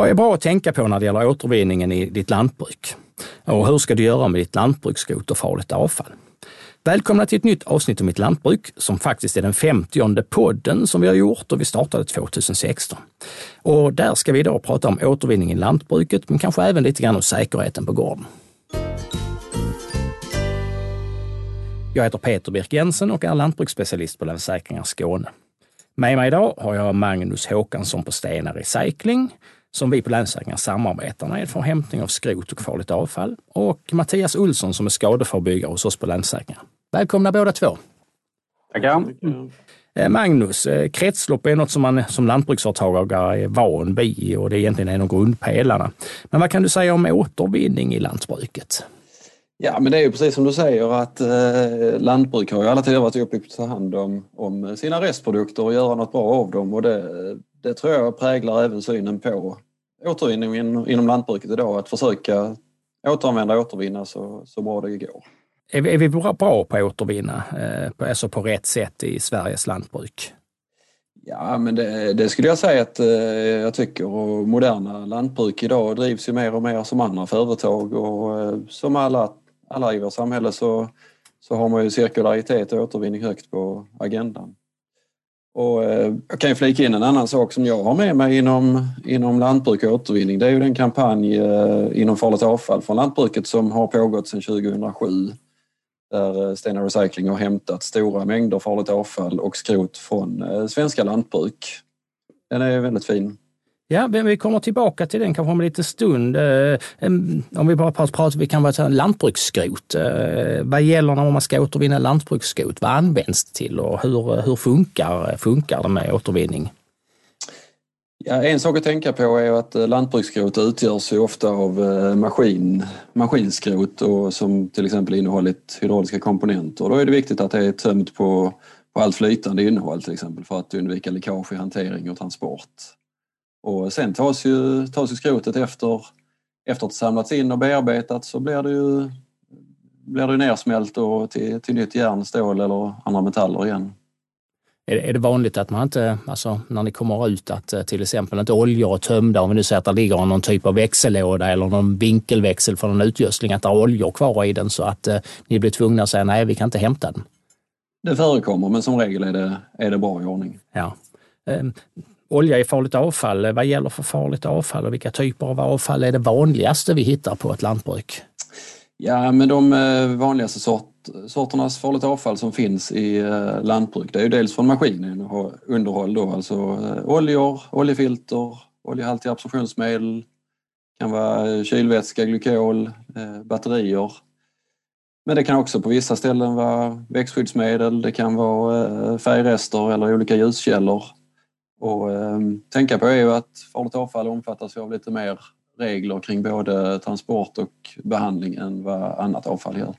Vad är bra att tänka på när det gäller återvinningen i ditt lantbruk? Och hur ska du göra med ditt lantbruksskrot och farligt avfall? Välkomna till ett nytt avsnitt om mitt lantbruk som faktiskt är den femtionde podden som vi har gjort och vi startade 2016. Och där ska vi idag prata om återvinning i lantbruket, men kanske även lite grann om säkerheten på gården. Jag heter Peter Birk Jensen och är lantbruksspecialist på Länsförsäkringar Skåne. Med mig idag har jag Magnus Håkansson på Stena Recycling som vi på Länsförsäkringar samarbetar med för hämtning av skrot och farligt avfall och Mattias Olsson som är skadeförebyggare hos oss på Länsförsäkringar. Välkomna båda två! Tackar! Eh, Magnus, eh, kretslopp är något som man som lantbruksföretagare är van vid och det är egentligen en av grundpelarna. Men vad kan du säga om återvinning i lantbruket? Ja, men det är ju precis som du säger att eh, lantbruk har ju alla tider varit uppbyggt att ta hand om, om sina restprodukter och göra något bra av dem och det, det tror jag präglar även synen på återvinning in, inom lantbruket idag. Att försöka återanvända och återvinna så, så bra det går. Är vi, är vi bra på att återvinna, eh, på, alltså på rätt sätt i Sveriges lantbruk? Ja, men det, det, skulle jag säga att eh, jag tycker. Och moderna lantbruk idag drivs ju mer och mer som andra företag och eh, som alla alla i vårt samhälle så, så har man ju cirkularitet och återvinning högt på agendan. Och eh, jag kan ju flika in en annan sak som jag har med mig inom, inom lantbruk och återvinning. Det är ju den kampanj eh, inom farligt avfall från lantbruket som har pågått sedan 2007. Där eh, Stena Recycling har hämtat stora mängder farligt avfall och skrot från svenska lantbruk. Den är väldigt fin. Ja, vi kommer tillbaka till den kanske om en liten stund. Eh, om vi bara pratar, vi kan vara lantbruksskrot. Eh, vad gäller när man ska återvinna lantbruksskrot? Vad används det till och hur, hur funkar, funkar det med återvinning? Ja, en sak att tänka på är att eh, lantbruksskrot utgörs ju ofta av maskin, maskinskrot och som till exempel innehållit hydrauliska komponenter. Då är det viktigt att det är tömt på, på allt flytande innehåll till exempel för att undvika läckage i hantering och transport. Och sen tas ju, tas ju skrotet efter, efter att samlats in och bearbetats så blir det ju, blir det nersmält och till, till nytt järn, stål eller andra metaller igen. Är det, vanligt att man inte, alltså när ni kommer ut, att eh, till exempel inte oljor är tömda, om vi nu säger att det ligger någon typ av växellåda eller någon vinkelväxel för någon utgödsling, att det är oljor kvar i den så att eh, ni blir tvungna att säga nej, vi kan inte hämta den? Det förekommer, men som regel är det, är det bra i ordning. Ja. Olja i farligt avfall. Vad gäller för farligt avfall och vilka typer av avfall är det vanligaste vi hittar på ett lantbruk? Ja, men de eh, vanligaste sort, sorternas farligt avfall som finns i eh, lantbruk det är ju dels från maskinen och underhåll då, alltså eh, oljor, oljefilter, oljehaltiga absorptionsmedel, kan vara kylvätska, glykol, batterier. Men det kan också på vissa ställen vara växtskyddsmedel, det kan vara färgrester eller olika ljuskällor. Och eh, tänka på är ju att farligt avfall omfattas av lite mer regler kring både transport och behandling än vad annat avfall gör.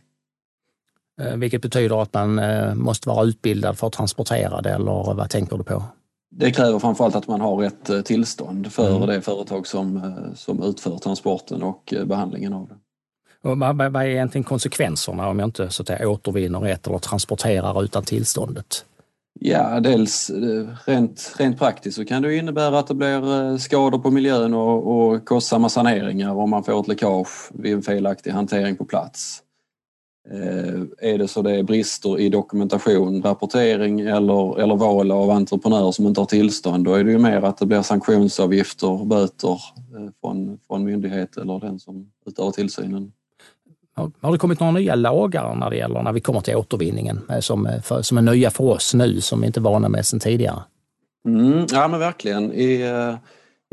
Eh, vilket betyder att man eh, måste vara utbildad för att transportera det eller vad tänker du på? Det kräver framförallt att man har rätt eh, tillstånd för mm. det företag som, som utför transporten och behandlingen av det. Och vad, vad är egentligen konsekvenserna om jag inte så att säga, återvinner rätt eller transporterar utan tillståndet? Ja, dels eh, rent, rent praktiskt så kan det innebära att det blir eh, skador på miljön och, och kostsamma saneringar om man får ett läckage vid en felaktig hantering på plats. Eh, är det så det är brister i dokumentation, rapportering eller, eller val av entreprenör som inte har tillstånd, då är det ju mer att det blir sanktionsavgifter, böter eh, från, från myndighet eller den som utövar tillsynen. Har det kommit några nya lagar när det gäller när vi kommer till återvinningen eh, som, eh, för, som är nya för oss nu som vi inte är vana med sedan tidigare? Mm, ja men verkligen. I, eh,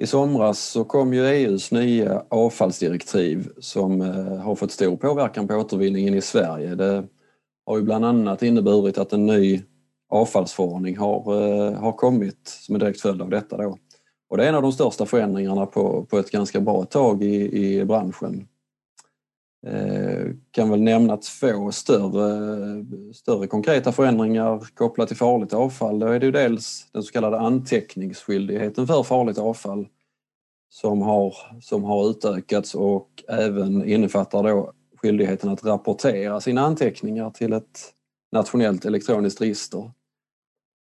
I somras så kom ju EUs nya avfallsdirektiv som har fått stor påverkan på återvinningen i Sverige. Det har ju bland annat inneburit att en ny avfallsförordning har, har kommit som en direkt följd av detta. Då. Och det är en av de största förändringarna på, på ett ganska bra tag i, i branschen. Eh, kan väl nämna två större, större konkreta förändringar kopplat till farligt avfall. Då är det ju dels den så kallade anteckningsskyldigheten för farligt avfall som har, som har utökats och även innefattar då skyldigheten att rapportera sina anteckningar till ett nationellt elektroniskt register.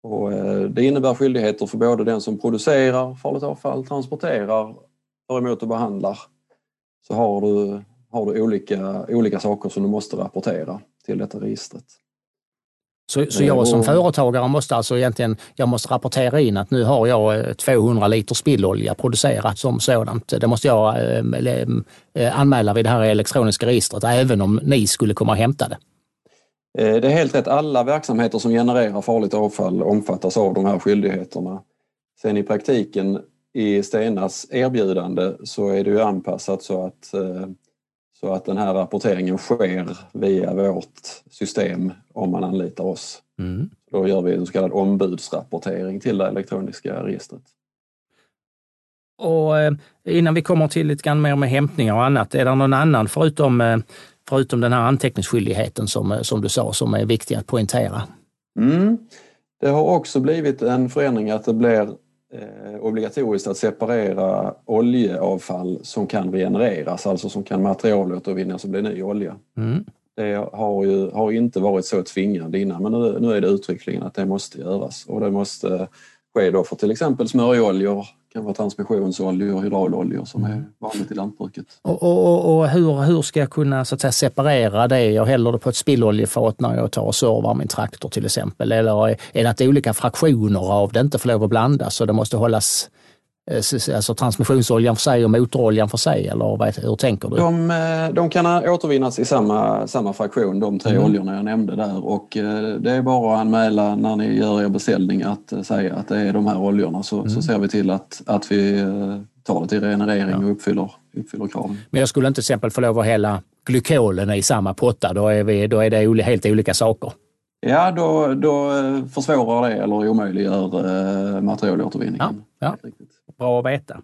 Och eh, det innebär skyldigheter för både den som producerar farligt avfall, transporterar tar emot och behandlar så har du, har du olika, olika saker som du måste rapportera till detta registret. Så, så jag som företagare måste alltså egentligen jag måste rapportera in att nu har jag 200 liter spillolja producerat som sådant. Det måste jag eh, anmäla vid det här elektroniska registret även om ni skulle komma och hämta det. Eh, det är helt rätt. Alla verksamheter som genererar farligt avfall omfattas av de här skyldigheterna. Sen i praktiken i Stenas erbjudande så är det ju anpassat så att, eh, så att den här rapporteringen sker via vårt system om man anlitar oss. Mm. Då gör vi en så kallad ombudsrapportering till det elektroniska registret. Och eh, innan vi kommer till lite grann mer med hämtningar och annat, är det någon annan förutom förutom den här anteckningsskyldigheten som, eh, som du sa, som är viktig att poängtera? Mm. Det har också blivit en förändring att det blir eh, obligatoriskt att separera oljeavfall som kan regenereras, alltså som kan materialåtervinnas och bli ny olja. Mm. Det har ju har inte varit så tvingande innan men nu, nu är det uttryckligen att det måste göras och det måste ske då för till exempel smörjoljor, kan vara transmissionsoljor och hydrauloljor som är vanligt i lantbruket. Och, och, och, hur, hur ska jag kunna så att säga, separera det? Jag häller det på ett spilloljefat när jag tar och servar min traktor till exempel. Eller är det att olika fraktioner av det inte får lov att blandas så det måste hållas alltså transmissionsoljan för sig och motoroljan för sig eller vad, hur tänker du? De, eh, de kan återvinnas i samma, samma fraktion, de tre mm. oljorna jag nämnde där och eh, det är bara att anmäla när ni gör er beställning att säga att det är de här oljorna så, mm. så ser vi till att, att vi tar det till regenerering ja. och uppfyller, uppfyller kraven. Men jag skulle inte till exempel få lov att hälla glykolen i samma potta, då är, vi, då är det helt olika saker. Ja, då, då försvårar det eller omöjliggör materialåtervinningen. Ja, ja bra att veta.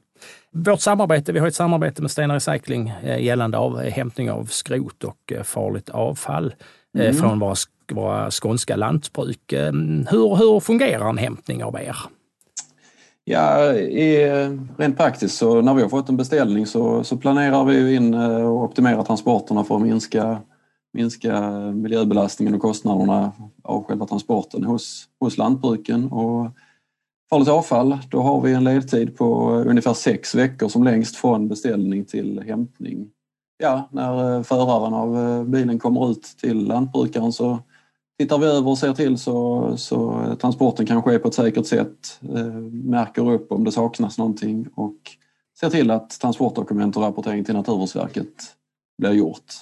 Vårt samarbete, vi har ett samarbete med Stena Recycling eh, gällande av hämtning av skrot och eh, farligt avfall eh, mm. från våra, våra skånska lantbruk. Hur, hur fungerar en hämtning av er? Ja, i, rent praktiskt så när vi har fått en beställning så, så planerar vi in och optimerar transporterna för att minska, minska miljöbelastningen och kostnaderna av själva transporten hos, hos lantbruken. Och farligt avfall, då har vi en ledtid på eh, ungefär sex veckor som längst från beställning till hämtning. Ja, när eh, föraren av eh, bilen kommer ut till lantbrukaren så tittar vi över och ser till så, så transporten kan ske på ett säkert sätt, märker upp om det saknas någonting och ser till att transportdokument och rapportering till Naturvårdsverket blir gjort.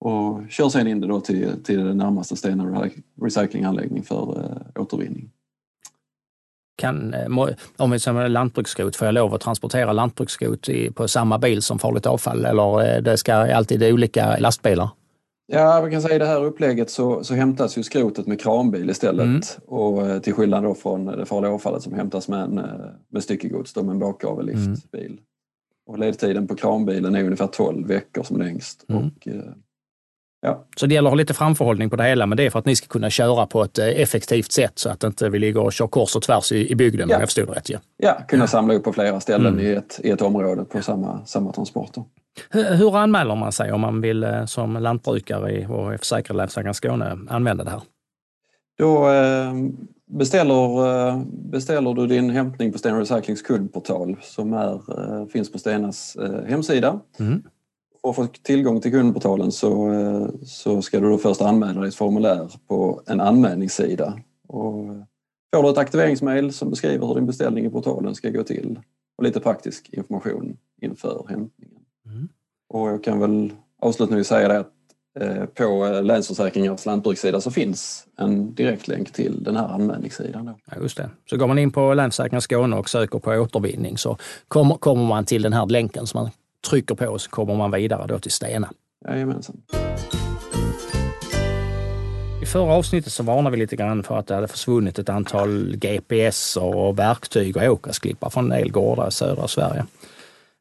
Och kör sen in det då till, till den närmaste Stena Recyclinganläggning för återvinning kan, eh, om vi säger lantbruksskrot, får jag lov att transportera lantbruksskrot på samma bil som farligt avfall eller eh, det ska alltid olika lastbilar? Ja, vi kan säga i det här upplägget så, så hämtas ju skrotet med kranbil istället mm. och eh, till skillnad då från det farliga avfallet som hämtas med, en, med styckegods, då med en bakgavelliftbil. Mm. Och ledtiden på kranbilen är ungefär 12 veckor som längst. Mm. Och, Ja. Så det gäller att ha lite framförhållning på det hela, men det är för att ni ska kunna köra på ett eh, effektivt sätt så att inte vi ligger och kör kors och tvärs i, i bygden ja. om jag förstod rätt. Ja, ja kunna samla upp på flera ställen mm. i, ett, i ett område på samma, samma transporter. Hur, hur anmäler man sig om man vill eh, som lantbrukare och försäkrad Länsstyrelsen Skåne använda det här? Då eh, beställer, beställer du din hämtning på Stena Recyclings kundportal som är, finns på Stenas hemsida. Mm för att få tillgång till kundportalen så, eh, så ska du då först anmäla ditt formulär på en anmälningssida. Och får du ett aktiveringsmail som beskriver hur din beställning i portalen ska gå till och lite praktisk information inför hämtningen. Mm. Och jag kan väl avslutningsvis säga det att eh, på Länsförsäkringars lantbrukssida så finns en direktlänk till den här anmälningssidan. Då. Ja, just det. Så går man in på Länsförsäkringar Skåne och söker på återvinning så kommer, kommer man till den här länken som man trycker på så kommer man vidare då till Stena. Jajamensan. I förra avsnittet så varnade vi lite grann för att det hade försvunnit ett antal GPS och verktyg och åkasklippar från en del gårdar i södra Sverige.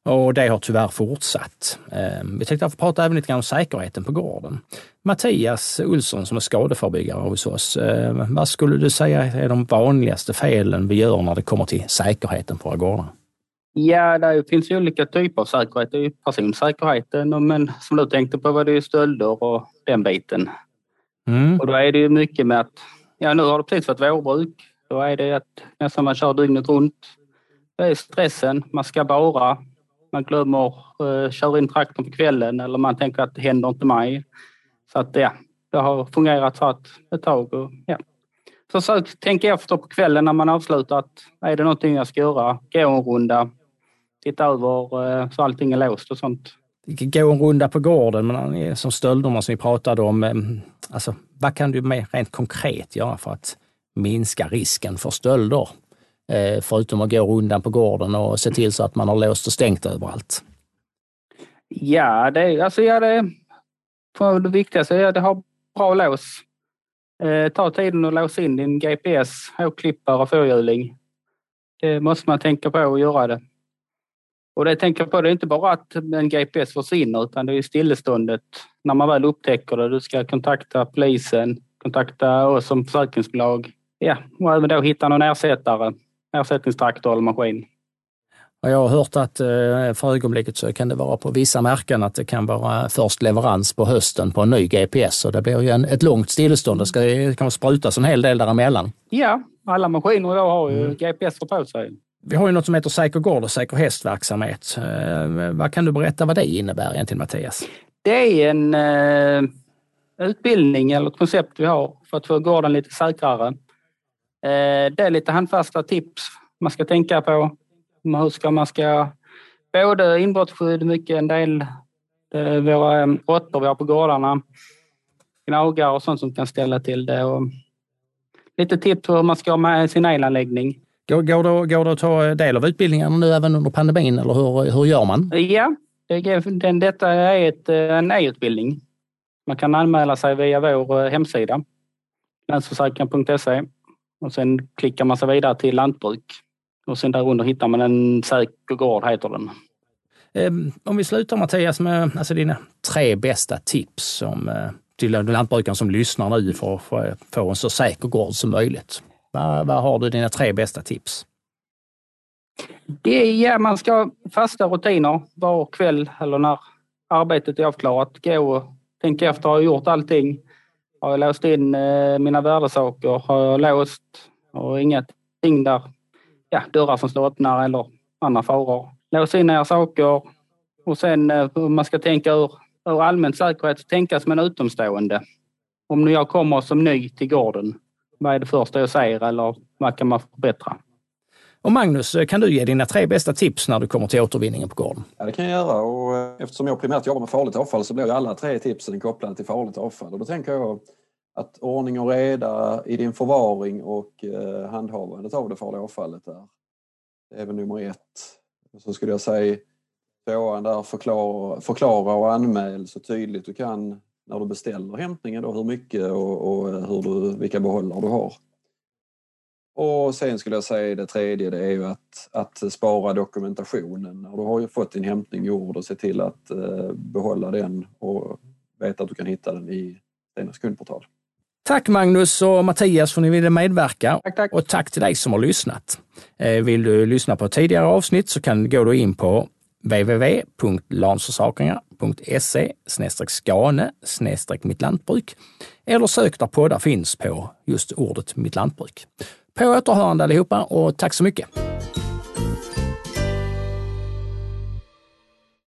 Och det har tyvärr fortsatt. Ehm, vi tänkte att prata även lite grann om säkerheten på gården. Mattias Olsson som är skadeförebyggare hos oss. Ehm, vad skulle du säga är de vanligaste felen vi gör när det kommer till säkerheten på våra gårdar? Ja, det finns ju olika typer av säkerhet. Det är personsäkerheten, men som du tänkte på var det ju stölder och den biten. Mm. Och då är det ju mycket med att, ja nu har det precis varit vårbruk. Då är det att nästan man kör dygnet runt. Det är stressen, man ska bara, man glömmer uh, köra in traktorn på kvällen eller man tänker att det händer inte mig. Så att ja, det har fungerat så att ett tag. Och, ja. Försök tänka efter på kvällen när man avslutar att är det någonting jag ska göra? Gå en runda, titta över uh, så allting är låst och sånt. Gå en runda på gården, men som stölderna som vi pratade om. Alltså, vad kan du mer rent konkret göra för att minska risken för stölder? Eh, förutom att gå rundan på gården och se till så att man har låst och stängt överallt? Ja, det, alltså, ja, det, för det viktigaste är att det har bra lås. Eh, ta tiden att låsa in din GPS, hårklippare och fyrhjuling. Det måste man tänka på att göra det. Och det jag tänker på det är inte bara att en GPS försvinner utan det är stilleståndet när man väl upptäcker det. Du ska kontakta polisen, kontakta oss som försäkringsbolag. Ja, och även då hitta någon ersättare ersättningstraktor eller maskin. Jag har hört att eh, för ögonblicket så kan det vara på vissa märken att det kan vara först leverans på hösten på en ny GPS och det blir ju en, ett långt stillestånd. Det, ska, det kan sprutas en hel del däremellan. Ja, alla maskiner idag har ju mm. GPS på sig. Vi har ju något som heter Säker gård och Säker hästverksamhet. Eh, vad kan du berätta vad det innebär egentligen Mattias? Det är en eh, utbildning eller ett koncept vi har för att få gården lite säkrare. Eh, det är lite handfasta tips man ska tänka på. Hur ska man ska... Både inbrottsskydd, mycket en del eh, våra eh, råttor vi har på gårdarna, gnagare och sånt som kan ställa till det. Och lite tips på hur man ska ha med sin elanläggning. Går, går, det, går det att ta del av utbildningarna nu även under pandemin eller hur, hur gör man? Ja, det, den, detta är ett, en e-utbildning. Man kan anmäla sig via vår hemsida, länsförsäkringen.se. Och sen klickar man sig vidare till lantbruk. Och sen där under hittar man en säker gård, heter den. Ehm, om vi slutar Mattias med alltså dina tre bästa tips som, eh, till lantbrukaren som lyssnar nu för att få en så säker gård som möjligt. Vad, vad har du dina tre bästa tips? Det är, ja, man ska ha fasta rutiner var kväll eller när arbetet är avklarat. Gå och tänka efter, har jag gjort allting? Har jag låst in eh, mina värdesaker? Har jag låst? Och ingenting där, ja, dörrar som står öppna eller andra faror. Lås in era saker och sen eh, hur man ska tänka ur, ur allmän säkerhet, tänka som en utomstående. Om nu jag kommer som ny till gården, vad är det första jag säger eller vad kan man förbättra? Och Magnus, kan du ge dina tre bästa tips när du kommer till återvinningen på gården? Ja, det kan jag göra och eh, eftersom jag primärt jobbar med farligt avfall så blir ju alla tre tipsen kopplade till farligt avfall. Och då tänker jag att ordning och reda i din förvaring och eh, handhavandet av det farliga avfallet är, det är väl nummer ett. Så skulle jag säga tvåan där förklara, förklara och anmäl så tydligt du kan när du beställer hämtningen då, hur mycket och, och hur du, vilka behållare du har. Och sen skulle jag säga det tredje det är ju att, att spara dokumentationen. När du har ju fått din hämtning gjord och se till att eh, behålla den och veta att du kan hitta den i Stenas kundportal. Tack Magnus och Mattias för att ni ville medverka. Tack, tack. Och tack till dig som har lyssnat. Eh, vill du lyssna på tidigare avsnitt så kan du gå in på www.lansförsakringar.se skane mittlantbruk eller sök där poddar finns på just ordet mitt lantbruk. På återhörande allihopa och tack så mycket!